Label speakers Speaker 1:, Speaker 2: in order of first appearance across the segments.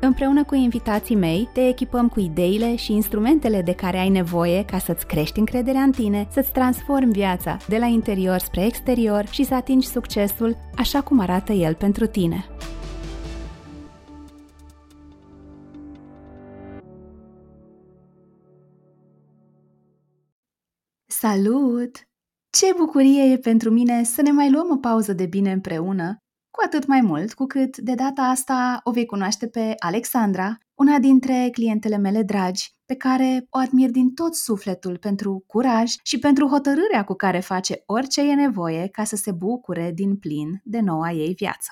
Speaker 1: Împreună cu invitații mei, te echipăm cu ideile și instrumentele de care ai nevoie ca să-ți crești încrederea în tine, să-ți transformi viața de la interior spre exterior și să atingi succesul așa cum arată el pentru tine. Salut! Ce bucurie e pentru mine să ne mai luăm o pauză de bine împreună cu atât mai mult cu cât de data asta o vei cunoaște pe Alexandra, una dintre clientele mele dragi, pe care o admir din tot sufletul pentru curaj și pentru hotărârea cu care face orice e nevoie ca să se bucure din plin de noua ei viață.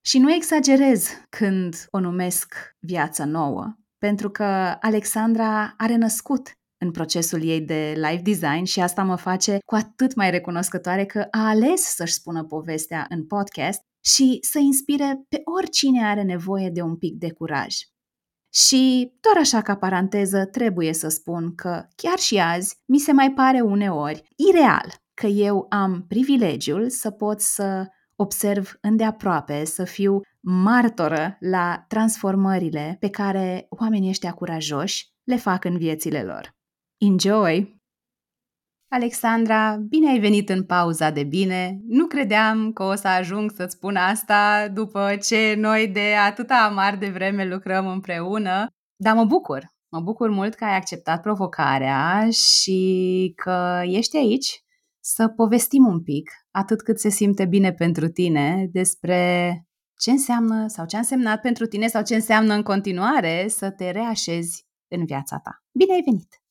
Speaker 1: Și nu exagerez când o numesc viață nouă, pentru că Alexandra are născut în procesul ei de live design și asta mă face cu atât mai recunoscătoare că a ales să-și spună povestea în podcast și să inspire pe oricine are nevoie de un pic de curaj. Și doar așa ca paranteză trebuie să spun că chiar și azi mi se mai pare uneori ireal că eu am privilegiul să pot să observ îndeaproape, să fiu martoră la transformările pe care oamenii ăștia curajoși le fac în viețile lor. Enjoy! Alexandra, bine ai venit în pauza de bine. Nu credeam că o să ajung să-ți spun asta după ce noi de atâta amar de vreme lucrăm împreună, dar mă bucur. Mă bucur mult că ai acceptat provocarea și că ești aici să povestim un pic, atât cât se simte bine pentru tine, despre ce înseamnă sau ce a însemnat pentru tine sau ce înseamnă în continuare să te reașezi în viața ta. Bine ai venit!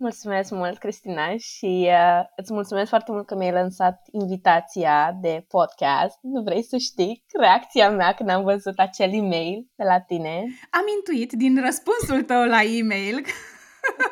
Speaker 2: Mulțumesc mult, Cristina, și uh, îți mulțumesc foarte mult că mi-ai lansat invitația de podcast. Nu vrei să știi reacția mea când am văzut acel e-mail de la tine?
Speaker 1: Am intuit din răspunsul tău la e-mail.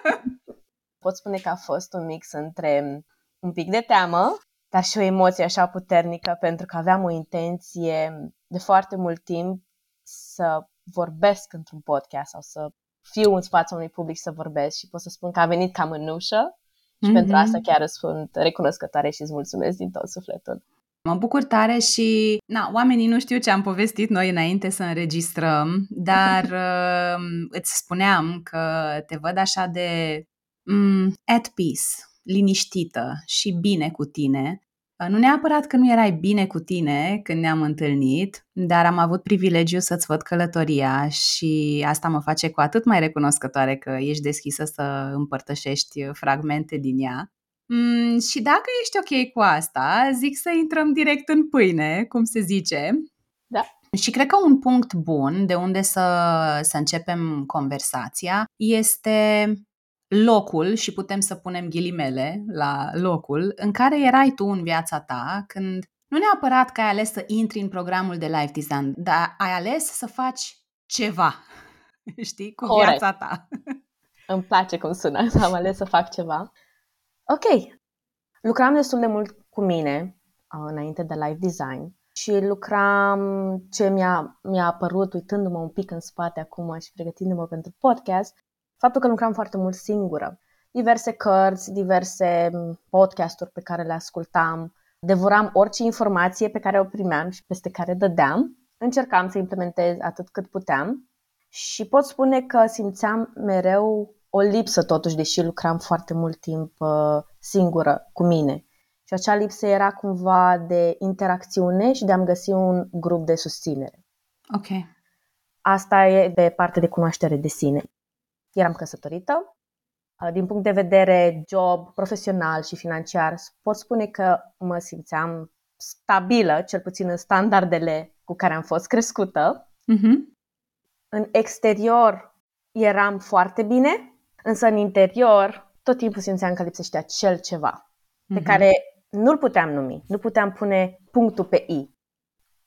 Speaker 2: Pot spune că a fost un mix între un pic de teamă, dar și o emoție așa puternică, pentru că aveam o intenție de foarte mult timp să vorbesc într-un podcast sau să fiu în fața unui public să vorbesc și pot să spun că a venit cam în ușă și mm-hmm. pentru asta chiar sunt recunoscătoare și îți mulțumesc din tot sufletul.
Speaker 1: Mă bucur tare și na, oamenii nu știu ce am povestit noi înainte să înregistrăm, dar uh, îți spuneam că te văd așa de mm, at peace, liniștită și bine cu tine nu neapărat că nu erai bine cu tine când ne-am întâlnit, dar am avut privilegiu să-ți văd călătoria și asta mă face cu atât mai recunoscătoare că ești deschisă să împărtășești fragmente din ea. Mm, și dacă ești ok cu asta, zic să intrăm direct în pâine, cum se zice.
Speaker 2: Da.
Speaker 1: Și cred că un punct bun de unde să, să începem conversația este locul, și putem să punem ghilimele la locul, în care erai tu în viața ta când nu neapărat că ai ales să intri în programul de life design, dar ai ales să faci ceva, știi, cu Corect. viața ta.
Speaker 2: Îmi place cum sună, am ales să fac ceva. Ok, lucram destul de mult cu mine uh, înainte de life design și lucram ce mi-a, mi-a apărut uitându-mă un pic în spate acum și pregătindu-mă pentru podcast, faptul că lucram foarte mult singură. Diverse cărți, diverse podcasturi pe care le ascultam, devoram orice informație pe care o primeam și peste care dădeam. Încercam să implementez atât cât puteam și pot spune că simțeam mereu o lipsă totuși, deși lucram foarte mult timp uh, singură cu mine. Și acea lipsă era cumva de interacțiune și de a-mi găsi un grup de susținere.
Speaker 1: Ok.
Speaker 2: Asta e de parte de cunoaștere de sine eram căsătorită. Uh, din punct de vedere job, profesional și financiar, pot spune că mă simțeam stabilă, cel puțin în standardele cu care am fost crescută. Uh-huh. În exterior eram foarte bine, însă în interior tot timpul simțeam că lipsește acel ceva uh-huh. pe mhm. care nu-l puteam numi, nu puteam pune punctul pe I.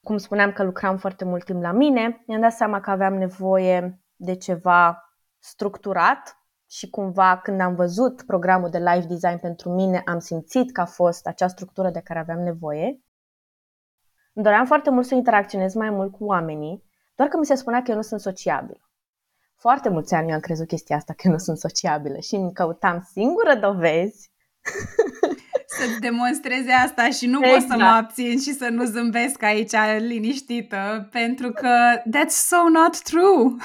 Speaker 2: Cum spuneam că lucram foarte mult timp la mine, mi-am dat seama că aveam nevoie de ceva structurat și cumva când am văzut programul de live design pentru mine, am simțit că a fost acea structură de care aveam nevoie. Îmi doream foarte mult să interacționez mai mult cu oamenii, doar că mi se spunea că eu nu sunt sociabilă. Foarte mulți ani eu am crezut chestia asta, că eu nu sunt sociabilă și îmi căutam singură dovezi
Speaker 1: să-ți demonstreze asta și nu exact. pot să mă exact. abțin și să nu zâmbesc aici liniștită, pentru că that's so not true.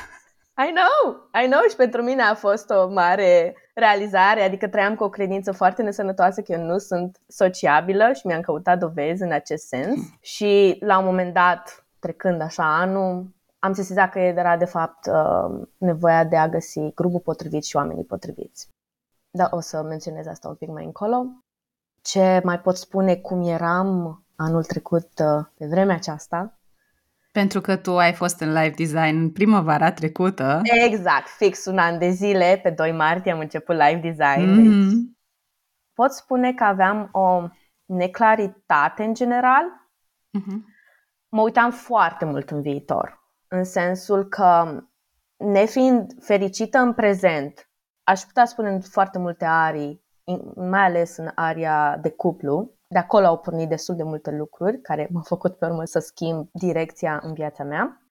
Speaker 2: I know, I know și pentru mine a fost o mare realizare, adică trăiam cu o credință foarte nesănătoasă că eu nu sunt sociabilă și mi-am căutat dovezi în acest sens și la un moment dat, trecând așa anul, am sesizat că era de fapt uh, nevoia de a găsi grupul potrivit și oamenii potriviți. Da, o să menționez asta un pic mai încolo. Ce mai pot spune cum eram anul trecut uh, pe vremea aceasta?
Speaker 1: Pentru că tu ai fost în live design în primăvara trecută.
Speaker 2: Exact, fix un an de zile, pe 2 martie am început live design. Mm-hmm. Deci pot spune că aveam o neclaritate în general. Mm-hmm. Mă uitam foarte mult în viitor, în sensul că, nefiind fericită în prezent, aș putea spune în foarte multe arii, mai ales în aria de cuplu, de acolo au pornit destul de multe lucruri care m-au făcut pe urmă să schimb direcția în viața mea.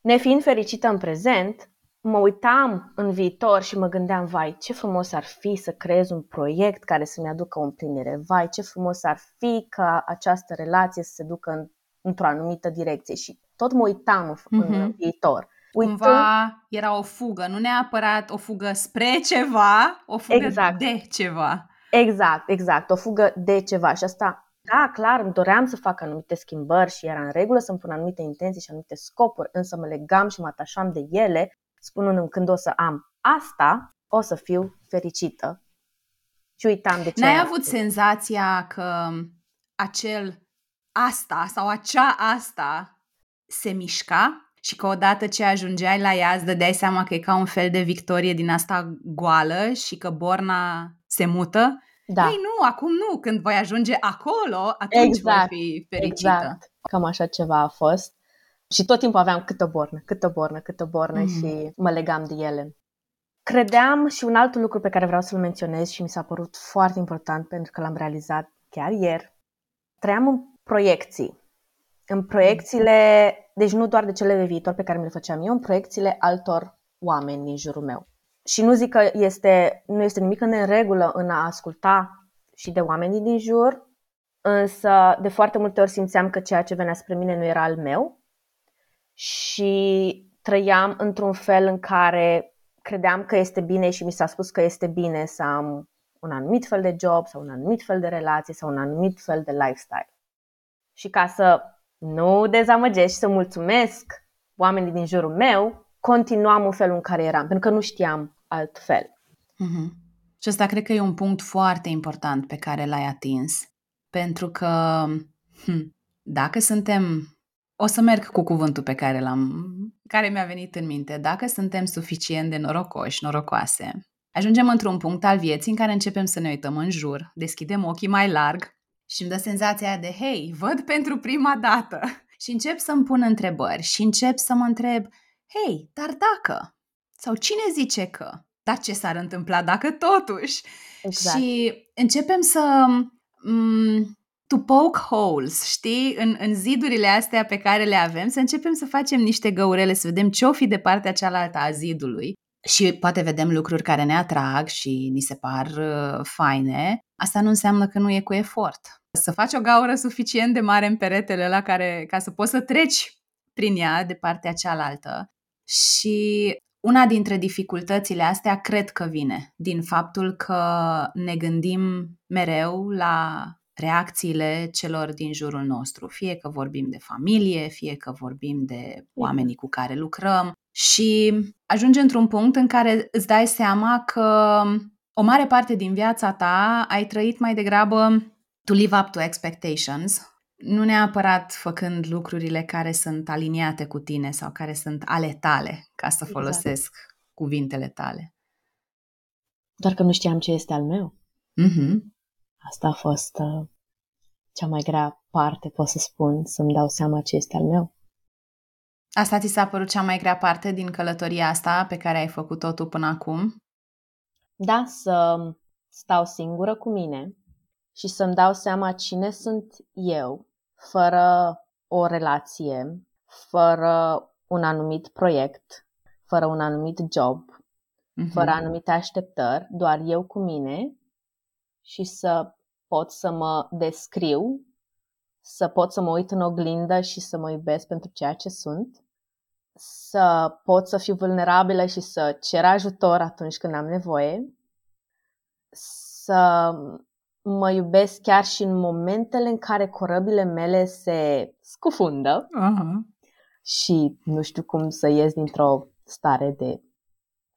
Speaker 2: Nefiind fericită în prezent, mă uitam în viitor și mă gândeam, vai, ce frumos ar fi să creez un proiect care să-mi aducă o împlinire, vai, ce frumos ar fi ca această relație să se ducă în, într-o anumită direcție și tot mă uitam în, mm-hmm. în mhm. viitor.
Speaker 1: Uitând... Cumva era o fugă, nu neapărat o fugă spre ceva, o fugă exact. de ceva.
Speaker 2: Exact, exact, o fugă de ceva și asta, da, clar, îmi doream să fac anumite schimbări și era în regulă să-mi pun anumite intenții și anumite scopuri, însă mă legam și mă atașam de ele, spunându-mi când o să am asta, o să fiu fericită. Și uitam de ce.
Speaker 1: N-ai avut senzația că acel asta sau acea asta se mișca și că odată ce ajungeai la ea îți dădeai seama că e ca un fel de victorie din asta goală și că borna se mută. Da. Ei, nu, acum nu, când voi ajunge acolo, atunci exact, voi fi fericită. Exact,
Speaker 2: cam așa ceva a fost. Și tot timpul aveam câtă bornă, câtă bornă, câtă bornă mm. și mă legam de ele. Credeam și un alt lucru pe care vreau să-l menționez și mi s-a părut foarte important pentru că l-am realizat chiar ieri. Trăiam în proiecții. În proiecțiile, deci nu doar de cele de viitor pe care mi le făceam eu, în proiecțiile altor oameni din jurul meu. Și nu zic că este, nu este nimic în regulă în a asculta și de oamenii din jur, însă de foarte multe ori simțeam că ceea ce venea spre mine nu era al meu și trăiam într-un fel în care credeam că este bine și mi s-a spus că este bine să am un anumit fel de job sau un anumit fel de relație sau un anumit fel de lifestyle. Și ca să nu dezamăgesc și să mulțumesc oamenii din jurul meu, continuam în felul în care eram, pentru că nu știam altfel.
Speaker 1: Mm-hmm. Și asta cred că e un punct foarte important pe care l-ai atins, pentru că hm, dacă suntem, o să merg cu cuvântul pe care l-am, care mi-a venit în minte, dacă suntem suficient de norocoși, norocoase, ajungem într-un punct al vieții în care începem să ne uităm în jur, deschidem ochii mai larg și îmi dă senzația de, hei, văd pentru prima dată și încep să-mi pun întrebări și încep să mă întreb, hei, dar dacă? Sau cine zice că? Dar ce s-ar întâmpla dacă totuși? Exact. Și începem să m- to poke holes, știi, în, în zidurile astea pe care le avem, să începem să facem niște găurele, să vedem ce o fi de partea cealaltă a zidului și poate vedem lucruri care ne atrag și ni se par uh, faine, asta nu înseamnă că nu e cu efort. Să faci o gaură suficient de mare în peretele la care, ca să poți să treci prin ea de partea cealaltă. Și una dintre dificultățile astea cred că vine din faptul că ne gândim mereu la reacțiile celor din jurul nostru, fie că vorbim de familie, fie că vorbim de oamenii cu care lucrăm. Și ajungi într-un punct în care îți dai seama că o mare parte din viața ta ai trăit mai degrabă to live up to expectations, nu neapărat făcând lucrurile care sunt aliniate cu tine sau care sunt ale tale, ca să exact. folosesc exact. cuvintele tale.
Speaker 2: Doar că nu știam ce este al meu. Mm-hmm. Asta a fost uh, cea mai grea parte, pot să spun, să-mi dau seama ce este al meu.
Speaker 1: Asta ți s-a părut cea mai grea parte din călătoria asta pe care ai făcut-o tu până acum?
Speaker 2: da, să stau singură cu mine și să-mi dau seama cine sunt eu, fără o relație, fără un anumit proiect, fără un anumit job, mm-hmm. fără anumite așteptări, doar eu cu mine și să pot să mă descriu, să pot să mă uit în oglindă și să mă iubesc pentru ceea ce sunt, să pot să fiu vulnerabilă și să cer ajutor atunci când am nevoie, să mă iubesc chiar și în momentele în care corăbile mele se scufundă uh-huh. și nu știu cum să ies dintr-o stare de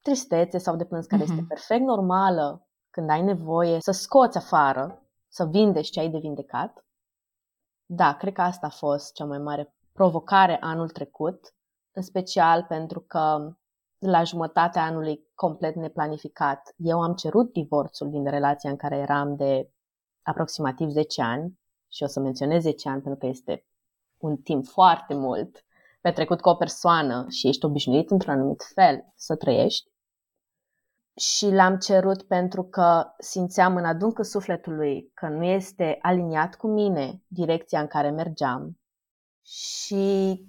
Speaker 2: tristețe sau de plâns care uh-huh. este mhm. perfect normală când ai nevoie să scoți afară, să vindești ce ai de vindecat. Da, cred că asta a fost cea mai mare provocare anul trecut, în special pentru că la jumătatea anului complet neplanificat, eu am cerut divorțul din relația în care eram de aproximativ 10 ani și o să menționez 10 ani pentru că este un timp foarte mult petrecut cu o persoană și ești obișnuit într-un anumit fel să trăiești. Și l-am cerut pentru că simțeam în adâncul sufletului că nu este aliniat cu mine direcția în care mergeam. Și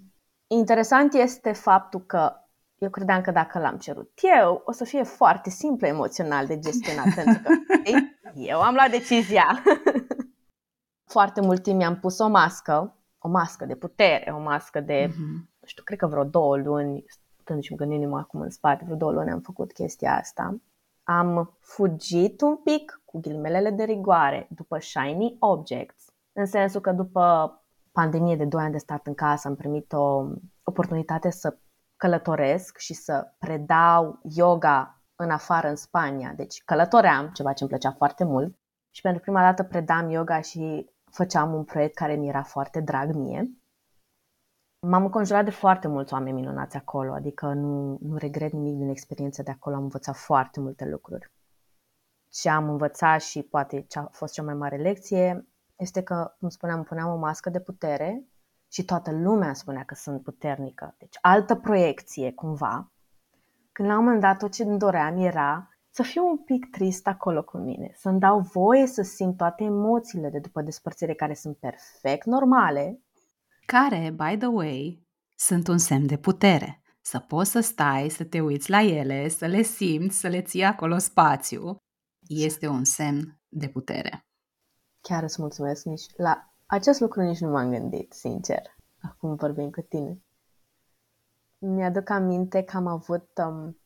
Speaker 2: interesant este faptul că eu credeam că dacă l-am cerut eu, o să fie foarte simplu emoțional de gestionat, pentru că ei, eu am luat decizia. foarte mult timp mi-am pus o mască, o mască de putere, o mască de, uh-huh. nu știu, cred că vreo două luni, stând și gândindu acum în spate, vreo două luni am făcut chestia asta. Am fugit un pic cu ghilmelele de rigoare după shiny objects, în sensul că după pandemie de 2 ani de stat în casă am primit o oportunitate să călătoresc și să predau yoga în afară în Spania. Deci călătoream, ceva ce îmi plăcea foarte mult și pentru prima dată predam yoga și făceam un proiect care mi era foarte drag mie. M-am înconjurat de foarte mulți oameni minunați acolo, adică nu, nu regret nimic din experiența de acolo, am învățat foarte multe lucruri. Ce am învățat și poate ce a fost cea mai mare lecție este că, cum spuneam, puneam o mască de putere și toată lumea spunea că sunt puternică. Deci altă proiecție cumva. Când la un moment dat tot ce îmi doream era să fiu un pic trist acolo cu mine, să-mi dau voie să simt toate emoțiile de după despărțire care sunt perfect normale.
Speaker 1: Care, by the way, sunt un semn de putere. Să poți să stai, să te uiți la ele, să le simți, să le ții acolo spațiu, este un semn de putere.
Speaker 2: Chiar îți mulțumesc nici la acest lucru nici nu m-am gândit, sincer, acum vorbim cu tine. Mi-aduc aminte că am avut, um,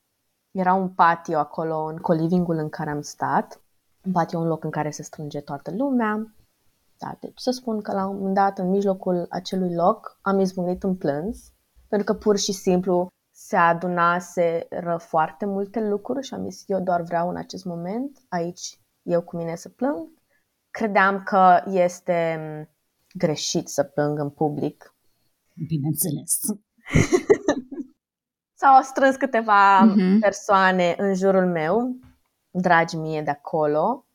Speaker 2: era un patio acolo în colivingul în care am stat, un patio un loc în care se strânge toată lumea, da, deci să spun că la un moment dat, în mijlocul acelui loc, am izbucnit un plâns, pentru că pur și simplu se adunaseră foarte multe lucruri și am zis, eu doar vreau în acest moment, aici, eu cu mine să plâng. Credeam că este mm, greșit să plâng în public.
Speaker 1: Bineînțeles.
Speaker 2: S-au strâns câteva uh-huh. persoane în jurul meu, dragi mie de acolo,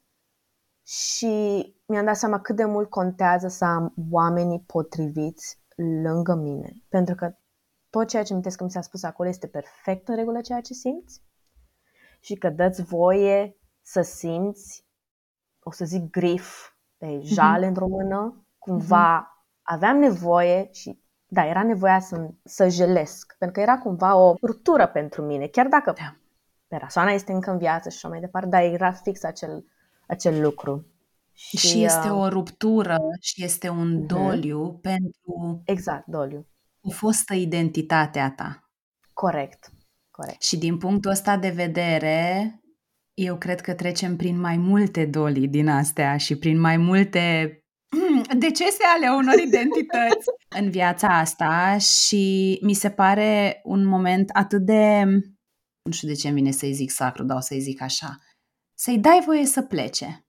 Speaker 2: și mi-am dat seama cât de mult contează să am oamenii potriviți lângă mine. Pentru că tot ceea ce mi că mi s-a spus acolo este perfect în regulă ceea ce simți și că dă-ți voie să simți o să zic grif, pe mhm. jale mm-hmm. în română, cumva mm-hmm. aveam nevoie și da, era nevoia să, să jelesc, pentru că era cumva o ruptură pentru mine, chiar dacă da. persoana este încă în viață și așa mai departe, dar era fix acel, acel lucru.
Speaker 1: Și, și este uh, o ruptură și este un uh-huh. doliu pentru
Speaker 2: exact, doliu.
Speaker 1: o fostă identitate a ta.
Speaker 2: Corect, corect.
Speaker 1: Și din punctul ăsta de vedere, eu cred că trecem prin mai multe doli din astea și prin mai multe decese ale unor identități în viața asta și mi se pare un moment atât de, nu știu de ce îmi vine să-i zic sacru, dar o să-i zic așa, să-i dai voie să plece.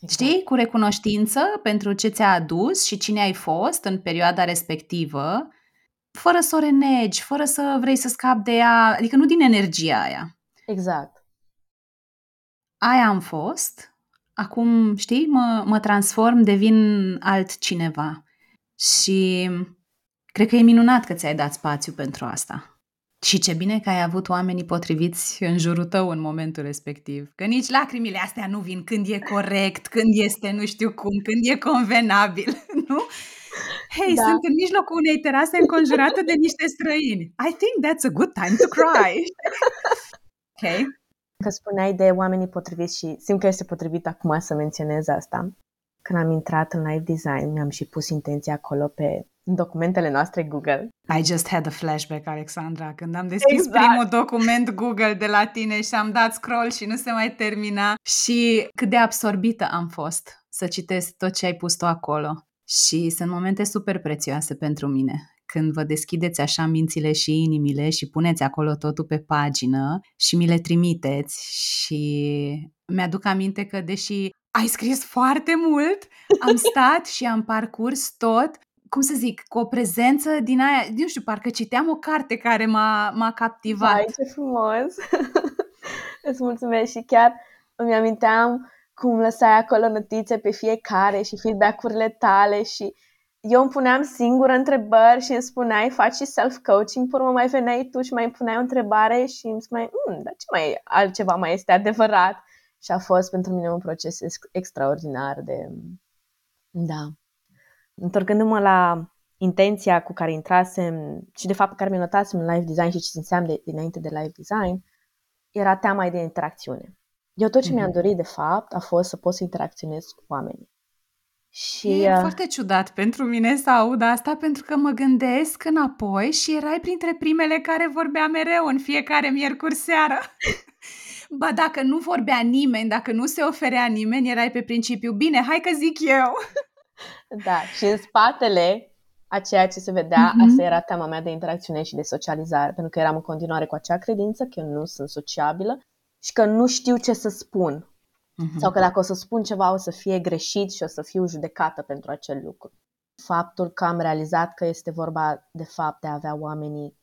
Speaker 1: Exact. Știi? Cu recunoștință pentru ce ți-a adus și cine ai fost în perioada respectivă, fără să o renegi, fără să vrei să scapi de ea, adică nu din energia aia.
Speaker 2: Exact
Speaker 1: aia am fost, acum, știi, mă, mă transform, devin altcineva. Și cred că e minunat că ți-ai dat spațiu pentru asta. Și ce bine că ai avut oamenii potriviți în jurul tău în momentul respectiv. Că nici lacrimile astea nu vin când e corect, când este nu știu cum, când e convenabil, nu? Hei, da. sunt în mijlocul unei terase înconjurată de niște străini. I think that's a good time to cry. ok.
Speaker 2: Că spuneai de oamenii potriviți și simt că este potrivit acum să menționez asta. Când am intrat în live design, mi-am și pus intenția acolo pe documentele noastre Google.
Speaker 1: I just had a flashback, Alexandra, când am deschis exact. primul document Google de la tine și am dat scroll și nu se mai termina și cât de absorbită am fost să citesc tot ce ai pus tu acolo. Și sunt momente super prețioase pentru mine când vă deschideți așa mințile și inimile și puneți acolo totul pe pagină și mi le trimiteți și mi-aduc aminte că deși ai scris foarte mult, am stat și am parcurs tot cum să zic, cu o prezență din aia, nu știu, parcă citeam o carte care m-a, m-a captivat.
Speaker 2: Vai, ce frumos! Îți mulțumesc și chiar îmi aminteam cum lăsai acolo notițe pe fiecare și feedback-urile tale și eu îmi puneam singură întrebări și îmi spuneai, faci și self-coaching, pe urmă mai veneai tu și mai puneai o întrebare și îmi spuneai, mm, dar ce mai altceva mai este adevărat? Și a fost pentru mine un proces extraordinar de... Da. Întorcându-mă la intenția cu care intrasem și de fapt pe care mi-o notasem în live design și ce simțeam de, dinainte de live design, era teama de interacțiune. Eu tot ce mm-hmm. mi-am mhm. dorit de fapt a fost să pot să interacționez cu oamenii.
Speaker 1: Și, e uh... foarte ciudat pentru mine să aud asta pentru că mă gândesc înapoi și erai printre primele care vorbea mereu în fiecare miercuri seară. ba dacă nu vorbea nimeni, dacă nu se oferea nimeni, erai pe principiu, bine, hai că zic eu.
Speaker 2: da, și în spatele a ceea ce se vedea, mm-hmm. asta era teama mea de interacțiune și de socializare, pentru că eram în continuare cu acea credință că eu nu sunt sociabilă și că nu știu ce să spun. Mm-hmm. Sau că dacă o să spun ceva o să fie greșit și o să fiu judecată pentru acel lucru. Faptul că am realizat că este vorba de fapt de a avea oamenii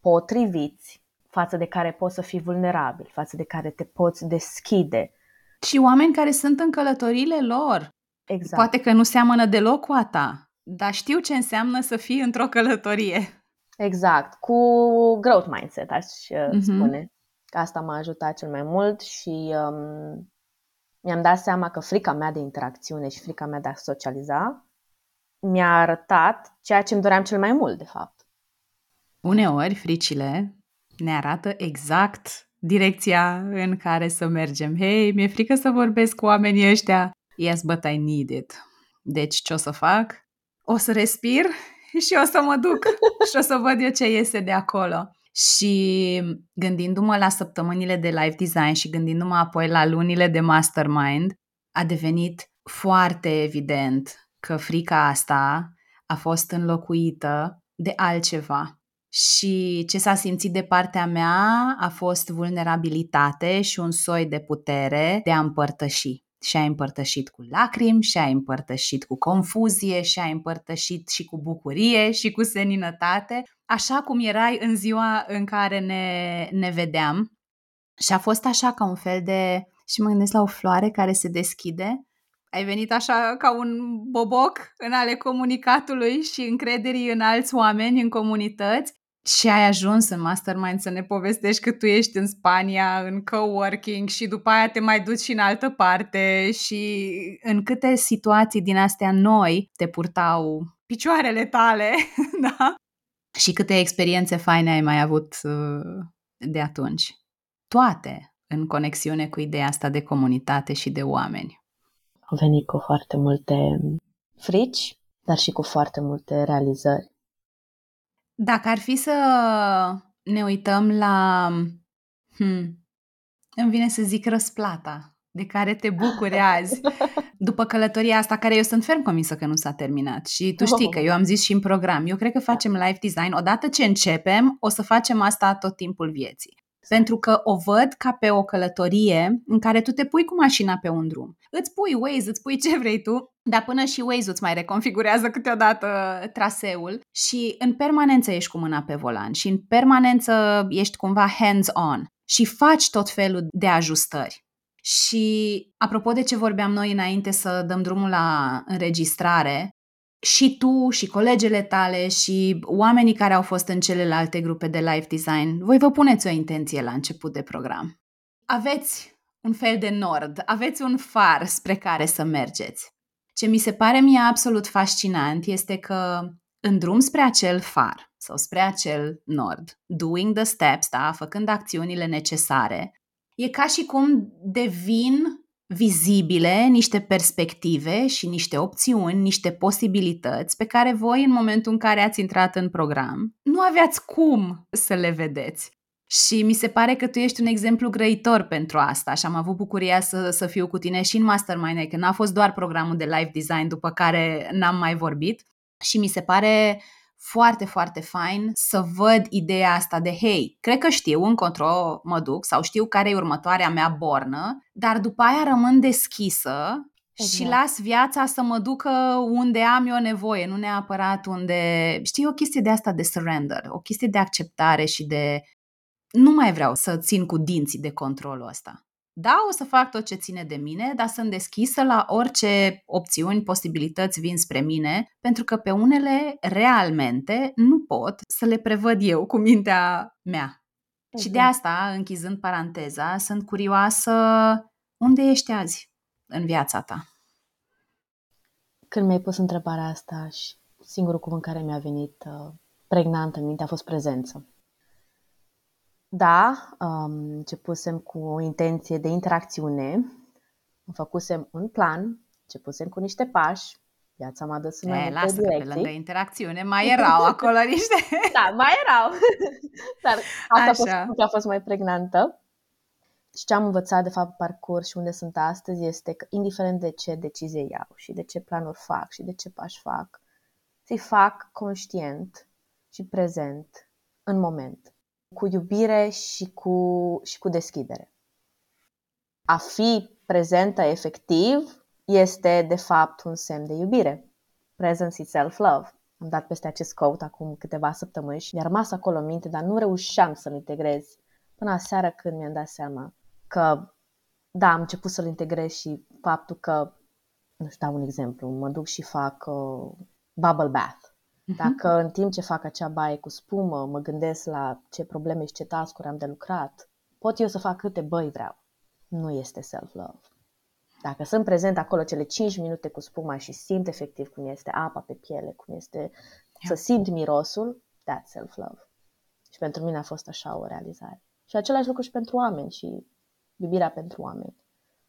Speaker 2: potriviți față de care poți să fii vulnerabil, față de care te poți deschide.
Speaker 1: Și oameni care sunt în călătoriile lor. Exact. Poate că nu seamănă deloc cu a ta, dar știu ce înseamnă să fii într-o călătorie.
Speaker 2: Exact, cu growth mindset, aș mm-hmm. spune. Că asta m-a ajutat cel mai mult și um, mi-am dat seama că frica mea de interacțiune și frica mea de a socializa mi-a arătat ceea ce îmi doream cel mai mult, de fapt.
Speaker 1: Uneori, fricile ne arată exact direcția în care să mergem. Hei, mi-e frică să vorbesc cu oamenii ăștia. Yes, but I need it. Deci ce o să fac? O să respir și o să mă duc și o să văd eu ce iese de acolo. Și gândindu-mă la săptămânile de live design și gândindu-mă apoi la lunile de mastermind, a devenit foarte evident că frica asta a fost înlocuită de altceva. Și ce s-a simțit de partea mea a fost vulnerabilitate și un soi de putere de a împărtăși și ai împărtășit cu lacrimi, și ai împărtășit cu confuzie, și ai împărtășit și cu bucurie și cu seninătate, așa cum erai în ziua în care ne, ne vedeam. Și a fost așa ca un fel de... Și mă gândesc la o floare care se deschide. Ai venit așa ca un boboc în ale comunicatului și încrederii în alți oameni, în comunități și ai ajuns în mastermind să ne povestești că tu ești în Spania, în coworking și după aia te mai duci și în altă parte și în câte situații din astea noi te purtau picioarele tale, da? Și câte experiențe faine ai mai avut uh, de atunci. Toate în conexiune cu ideea asta de comunitate și de oameni.
Speaker 2: Au venit cu foarte multe frici, dar și cu foarte multe realizări.
Speaker 1: Dacă ar fi să ne uităm la... Hmm, îmi vine să zic răsplata de care te bucuri azi după călătoria asta, care eu sunt ferm convinsă că nu s-a terminat. Și tu știi că eu am zis și în program, eu cred că facem live design, odată ce începem, o să facem asta tot timpul vieții. Pentru că o văd ca pe o călătorie în care tu te pui cu mașina pe un drum. Îți pui Waze, îți pui ce vrei tu, dar până și Waze îți mai reconfigurează câteodată traseul și în permanență ești cu mâna pe volan și în permanență ești cumva hands-on și faci tot felul de ajustări. Și apropo de ce vorbeam noi înainte să dăm drumul la înregistrare, și tu și colegele tale și oamenii care au fost în celelalte grupe de life design, voi vă puneți o intenție la început de program. Aveți un fel de nord, aveți un far spre care să mergeți. Ce mi se pare mie absolut fascinant este că în drum spre acel far sau spre acel nord, doing the steps, da, făcând acțiunile necesare, e ca și cum devin vizibile niște perspective și niște opțiuni, niște posibilități pe care voi, în momentul în care ați intrat în program, nu aveați cum să le vedeți. Și mi se pare că tu ești un exemplu grăitor pentru asta și am avut bucuria să, să fiu cu tine și în Mastermind, că n-a fost doar programul de live design după care n-am mai vorbit și mi se pare foarte, foarte fain să văd ideea asta de, hei, cred că știu încotro mă duc sau știu care e următoarea mea bornă, dar după aia rămân deschisă Exact. și las viața să mă ducă unde am eu nevoie, nu neapărat unde... Știi, o chestie de asta de surrender, o chestie de acceptare și de... Nu mai vreau să țin cu dinții de controlul ăsta. Da, o să fac tot ce ține de mine, dar sunt deschisă la orice opțiuni, posibilități vin spre mine, pentru că pe unele realmente nu pot să le prevăd eu cu mintea mea. Exact. Și de exact. asta, închizând paranteza, sunt curioasă unde ești azi în viața ta.
Speaker 2: Când mi-ai pus întrebarea asta și singurul cuvânt care mi-a venit uh, pregnant în minte a fost prezență. Da, um, începusem cu o intenție de interacțiune, făcusem un plan, începusem cu niște pași, viața m-a dus în mai multe lasă direcții.
Speaker 1: pe lângă interacțiune mai erau acolo niște...
Speaker 2: da, mai erau. Dar asta a fost, a fost mai pregnantă. Și ce am învățat, de fapt, parcurs și unde sunt astăzi este că, indiferent de ce decizie iau și de ce planuri fac și de ce pași fac, să fac conștient și prezent în moment cu iubire și cu, și cu deschidere. A fi prezentă efectiv este, de fapt, un semn de iubire. Presence is self-love. Am dat peste acest quote acum câteva săptămâni și mi-a rămas acolo în minte, dar nu reușeam să-l integrez până aseară când mi-am dat seama că, da, am început să-l integrez și faptul că, nu știu, dau un exemplu, mă duc și fac uh, bubble bath Mhm. Dacă în timp ce fac acea baie cu spumă mă gândesc la ce probleme și ce task am de lucrat, pot eu să fac câte băi vreau. Nu este self-love. Dacă sunt prezent acolo cele 5 minute cu spuma și simt efectiv cum este apa pe piele, cum este yeah. să simt mirosul, that's self-love. Și pentru mine a fost așa o realizare. Și același lucru și pentru oameni și iubirea pentru oameni.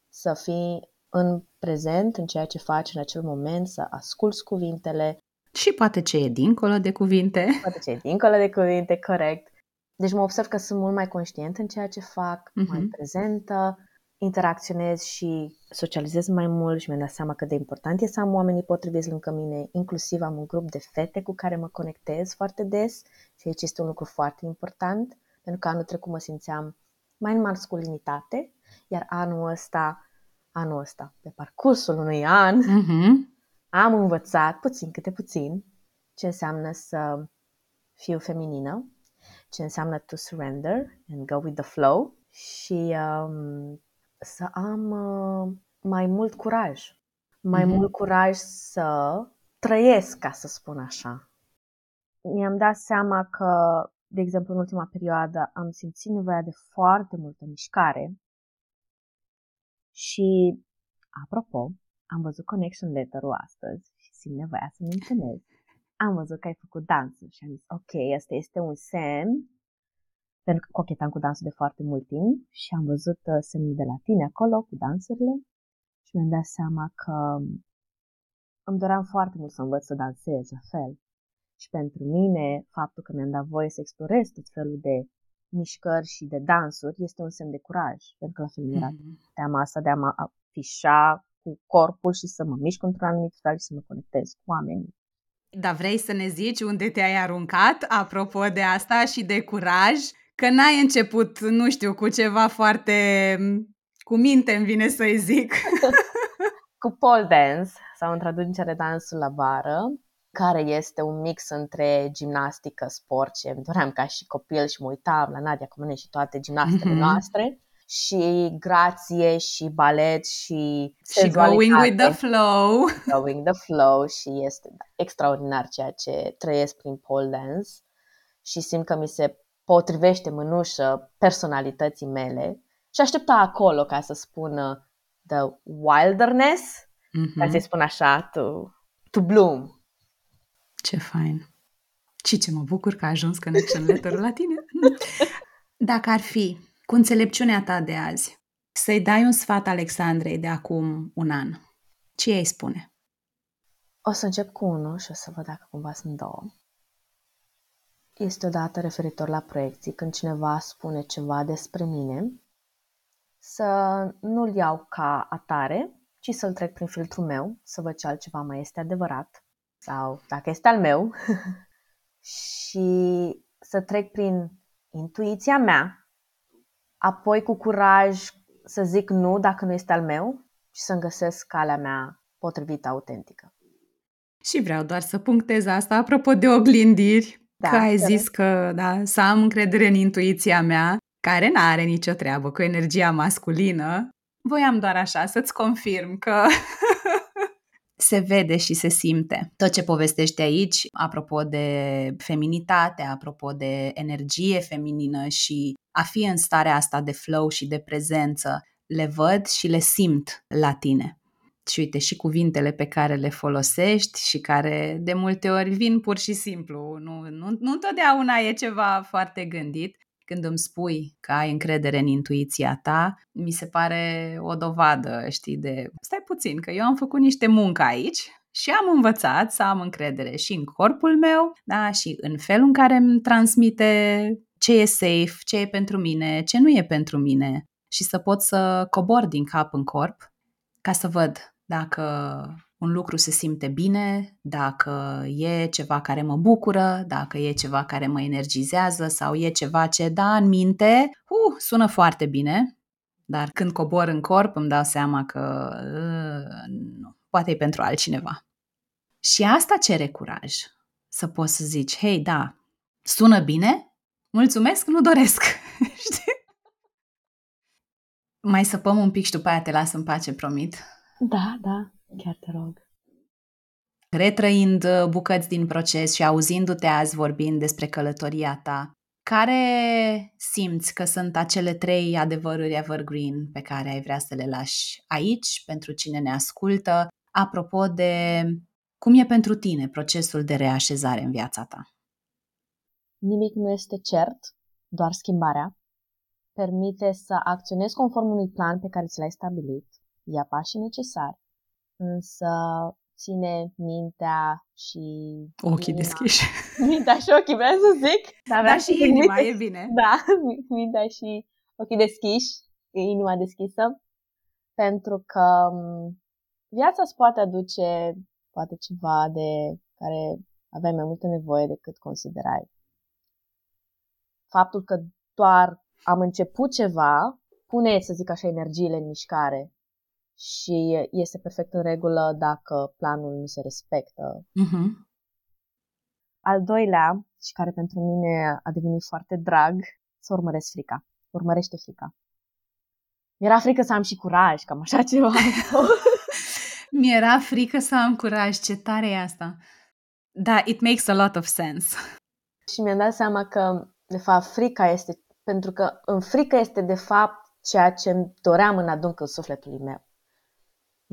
Speaker 2: Să fii în prezent în ceea ce faci în acel moment, să asculți cuvintele,
Speaker 1: și poate ce e dincolo de cuvinte.
Speaker 2: Poate ce e dincolo de cuvinte, corect. Deci mă observ că sunt mult mai conștient în ceea ce fac, uh-huh. mai prezentă, interacționez și socializez mai mult și mi-am dat seama cât de important e să am oamenii potriviți lângă mine. Inclusiv am un grup de fete cu care mă conectez foarte des și aici este un lucru foarte important, pentru că anul trecut mă simțeam mai în masculinitate, iar anul ăsta, anul ăsta, pe parcursul unui an, uh-huh am învățat puțin câte puțin ce înseamnă să fiu feminină, ce înseamnă to surrender and go with the flow și um, să am uh, mai mult curaj. Mai mm-hmm. mult curaj să trăiesc, ca să spun așa. Mi-am dat seama că, de exemplu, în ultima perioadă am simțit nevoia de foarte multă mișcare și, apropo, am văzut connection letter-ul astăzi și simt nevoia să menționez. Am văzut că ai făcut dansul și am zis, ok, asta este un semn, pentru că cochetam cu dansul de foarte mult timp și am văzut uh, semnul de la tine acolo cu dansurile și mi-am dat seama că îmi doream foarte mult să învăț să dansez la fel. Și pentru mine, faptul că mi-am dat voie să explorez tot felul de mișcări și de dansuri este un semn de curaj. Pentru că la fel era mm-hmm. teama asta de a mă afișa cu corpul și să mă mișc într-un anumit fel și să mă conectez cu oamenii.
Speaker 1: Dar vrei să ne zici unde te-ai aruncat, apropo de asta și de curaj? Că n-ai început, nu știu, cu ceva foarte cu minte, îmi vine să-i zic.
Speaker 2: cu pole dance, sau în traducere dansul la bară, care este un mix între gimnastică, sport, ce îmi doream ca și copil și mă uitam la Nadia Comune și toate gimnastele mm-hmm. noastre și grație și balet și
Speaker 1: și going with the flow.
Speaker 2: Going the flow și este extraordinar ceea ce trăiesc prin pole dance și simt că mi se potrivește mânușă personalității mele și aștepta acolo ca să spună the wilderness, mm-hmm. ca să-i spun așa, to, to bloom.
Speaker 1: Ce fain! Și ce mă bucur că a ajuns connection letter la tine. Dacă ar fi, cu înțelepciunea ta de azi, să-i dai un sfat Alexandrei de acum un an, ce ei spune?
Speaker 2: O să încep cu unul și o să văd dacă cumva sunt două. Este odată referitor la proiecții, când cineva spune ceva despre mine, să nu-l iau ca atare, ci să-l trec prin filtrul meu, să văd ce altceva mai este adevărat sau dacă este al meu și să trec prin intuiția mea, apoi cu curaj să zic nu dacă nu este al meu și să-mi găsesc calea mea potrivită, autentică.
Speaker 1: Și vreau doar să punctez asta apropo de oglindiri, da, că ai zis că da, să am încredere în intuiția mea, care nu are nicio treabă cu energia masculină. Voiam doar așa să-ți confirm că se vede și se simte. Tot ce povestește aici, apropo de feminitate, apropo de energie feminină și a fi în starea asta de flow și de prezență, le văd și le simt la tine. Și uite, și cuvintele pe care le folosești și care de multe ori vin pur și simplu. Nu, nu, nu întotdeauna e ceva foarte gândit. Când îmi spui că ai încredere în intuiția ta, mi se pare o dovadă, știi, de stai puțin, că eu am făcut niște muncă aici și am învățat să am încredere și în corpul meu, da, și în felul în care îmi transmite ce e safe, ce e pentru mine, ce nu e pentru mine și să pot să cobor din cap în corp ca să văd dacă un lucru se simte bine, dacă e ceva care mă bucură, dacă e ceva care mă energizează sau e ceva ce, da, în minte, uh, sună foarte bine, dar când cobor în corp îmi dau seama că uh, nu, poate e pentru altcineva. Și asta cere curaj, să poți să zici, hei, da, sună bine, mulțumesc, nu doresc. Știi? Mai săpăm un pic și după aia te las în pace, promit.
Speaker 2: Da, da, chiar te rog.
Speaker 1: Retrăind uh, bucăți din proces și auzindu-te azi vorbind despre călătoria ta, care simți că sunt acele trei adevăruri evergreen pe care ai vrea să le lași aici pentru cine ne ascultă, apropo de cum e pentru tine procesul de reașezare în viața ta?
Speaker 2: Nimic nu este cert, doar schimbarea. Permite să acționezi conform unui plan pe care ți l-ai stabilit ia pașii necesari, însă ține mintea și...
Speaker 1: Ochii inima. deschiși.
Speaker 2: Mintea și ochii, vreau să zic.
Speaker 1: Da, da și inima, e bine.
Speaker 2: Da, mintea și ochii deschiși, inima deschisă, pentru că viața îți poate aduce poate ceva de care aveai mai multă nevoie decât considerai. Faptul că doar am început ceva pune, să zic așa, energiile în mișcare și este perfect în regulă dacă planul nu se respectă. Uh-huh. Al doilea, și care pentru mine a devenit foarte drag, să urmăresc frica. Urmărește frica. Mi-era frică să am și curaj, cam așa ceva.
Speaker 1: Mi-era frică să am curaj, ce tare e asta. Da, it makes a lot of sense.
Speaker 2: Și mi-am dat seama că, de fapt, frica este, pentru că în frică este, de fapt, ceea ce îmi doream în adâncul sufletului meu.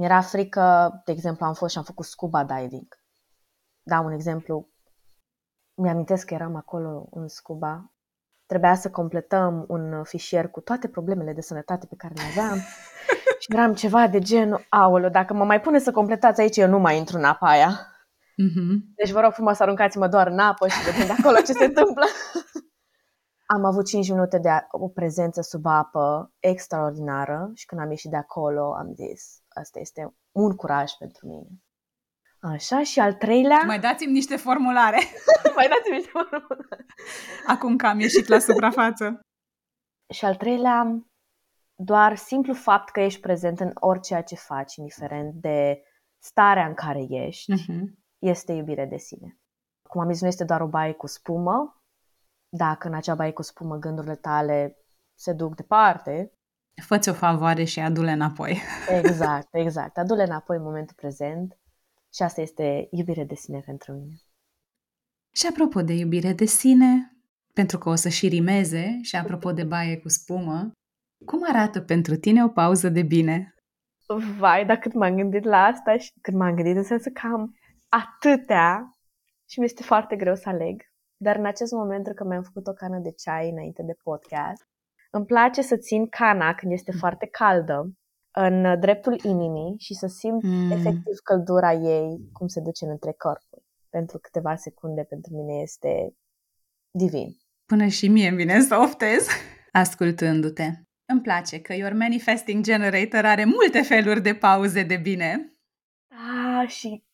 Speaker 2: Mi-era frică, de exemplu, am fost și am făcut scuba diving. Da, un exemplu. Mi-amintesc că eram acolo în scuba. Trebuia să completăm un fișier cu toate problemele de sănătate pe care le aveam. și eram ceva de genul, aoleu, dacă mă mai pune să completați aici, eu nu mai intru în apa aia. Mm-hmm. Deci vă rog frumos să aruncați-mă doar în apă și vedem de acolo ce se întâmplă. Am avut 5 minute de o prezență sub apă extraordinară și când am ieșit de acolo am zis, asta este un curaj pentru mine. Așa, și al treilea...
Speaker 1: Mai dați-mi niște formulare.
Speaker 2: Mai dați-mi niște formulare.
Speaker 1: Acum că am ieșit la suprafață.
Speaker 2: și al treilea, doar simplu fapt că ești prezent în orice ce faci, indiferent de starea în care ești, uh-huh. este iubire de sine. Cum am zis, nu este doar o baie cu spumă, dacă în acea baie cu spumă gândurile tale se duc departe,
Speaker 1: Fă-ți o favoare și adu-le înapoi.
Speaker 2: Exact, exact. Adu-le înapoi în momentul prezent și asta este iubire de sine pentru mine.
Speaker 1: Și apropo de iubire de sine, pentru că o să și rimeze, și apropo de baie cu spumă, cum arată pentru tine o pauză de bine?
Speaker 2: Vai, dar cât m-am gândit la asta și când m-am gândit în sensul că am atâtea și mi este foarte greu să aleg. Dar în acest moment, pentru că mi-am făcut o cană de ceai înainte de podcast, îmi place să țin cana când este foarte caldă în dreptul inimii și să simt mm. efectiv căldura ei cum se duce între corpuri. Pentru câteva secunde pentru mine este divin.
Speaker 1: Până și mie îmi vine să oftez ascultându-te. Îmi place că Your Manifesting Generator are multe feluri de pauze de bine.
Speaker 2: Ah, și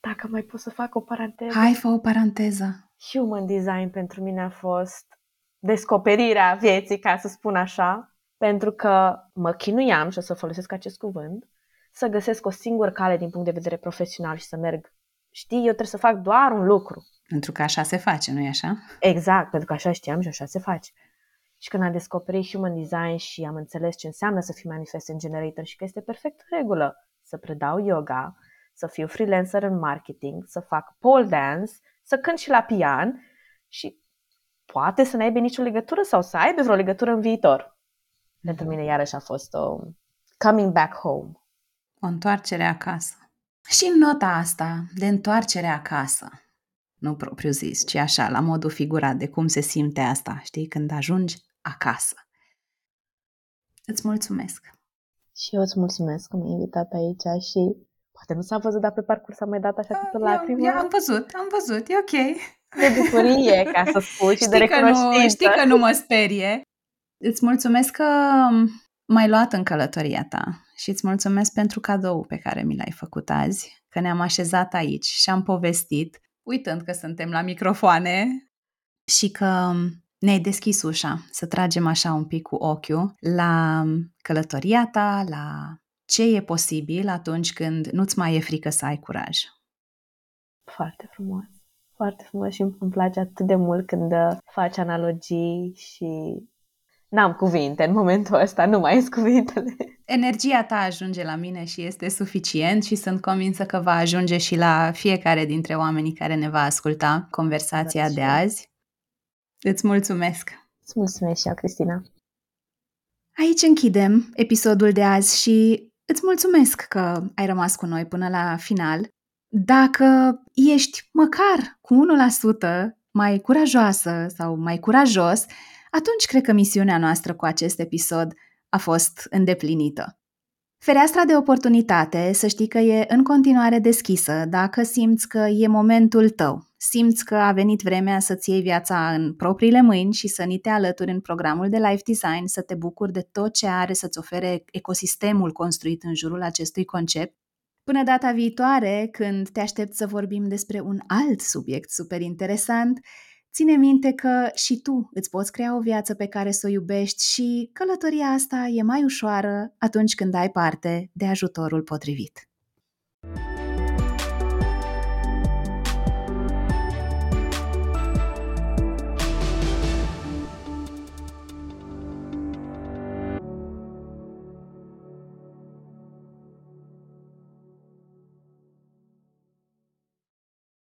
Speaker 2: dacă mai pot să fac o paranteză.
Speaker 1: Hai, fă o paranteză.
Speaker 2: Human design pentru mine a fost descoperirea vieții, ca să spun așa, pentru că mă chinuiam, și o să folosesc acest cuvânt, să găsesc o singură cale din punct de vedere profesional și să merg. Știi, eu trebuie să fac doar un lucru.
Speaker 1: Pentru că așa se face, nu-i așa?
Speaker 2: Exact, pentru că așa știam și așa se face. Și când am descoperit Human Design și am înțeles ce înseamnă să fiu Manifesting Generator și că este perfect în regulă să predau yoga, să fiu freelancer în marketing, să fac pole dance, să cânt și la pian și poate să n-aibă nicio legătură sau să aibă vreo legătură în viitor. Pentru mine iarăși a fost o coming back home.
Speaker 1: O întoarcere acasă. Și în nota asta de întoarcere acasă, nu propriu zis, ci așa, la modul figurat de cum se simte asta, știi, când ajungi acasă. Îți mulțumesc!
Speaker 2: Și eu îți mulțumesc că m-ai invitat aici și poate nu s-a văzut, dar pe parcurs am mai dat așa câte o lacrimă.
Speaker 1: am văzut, am văzut, e ok.
Speaker 2: De bucurie, ca să spui, și știi de recunoștință.
Speaker 1: Că nu, știi că nu mă sperie. Îți mulțumesc că m-ai luat în călătoria ta și îți mulțumesc pentru cadou pe care mi l-ai făcut azi, că ne-am așezat aici și am povestit, uitând că suntem la microfoane și că ne-ai deschis ușa să tragem așa un pic cu ochiul la călătoria ta, la ce e posibil atunci când nu-ți mai e frică să ai curaj.
Speaker 2: Foarte frumos. Foarte frumos și îmi place atât de mult când faci analogii și n-am cuvinte în momentul ăsta, nu mai sunt cuvintele.
Speaker 1: Energia ta ajunge la mine și este suficient și sunt convinsă că va ajunge și la fiecare dintre oamenii care ne va asculta conversația de azi. Îți mulțumesc!
Speaker 2: Îți mulțumesc și eu, Cristina!
Speaker 1: Aici închidem episodul de azi și îți mulțumesc că ai rămas cu noi până la final. Dacă ești măcar cu 1% mai curajoasă sau mai curajos, atunci cred că misiunea noastră cu acest episod a fost îndeplinită. Fereastra de oportunitate, să știi că e în continuare deschisă dacă simți că e momentul tău, simți că a venit vremea să-ți iei viața în propriile mâini și să ni te alături în programul de life design, să te bucuri de tot ce are să-ți ofere ecosistemul construit în jurul acestui concept. Până data viitoare, când te aștept să vorbim despre un alt subiect super interesant, Ține minte că și tu îți poți crea o viață pe care să o iubești și călătoria asta e mai ușoară atunci când ai parte de ajutorul potrivit.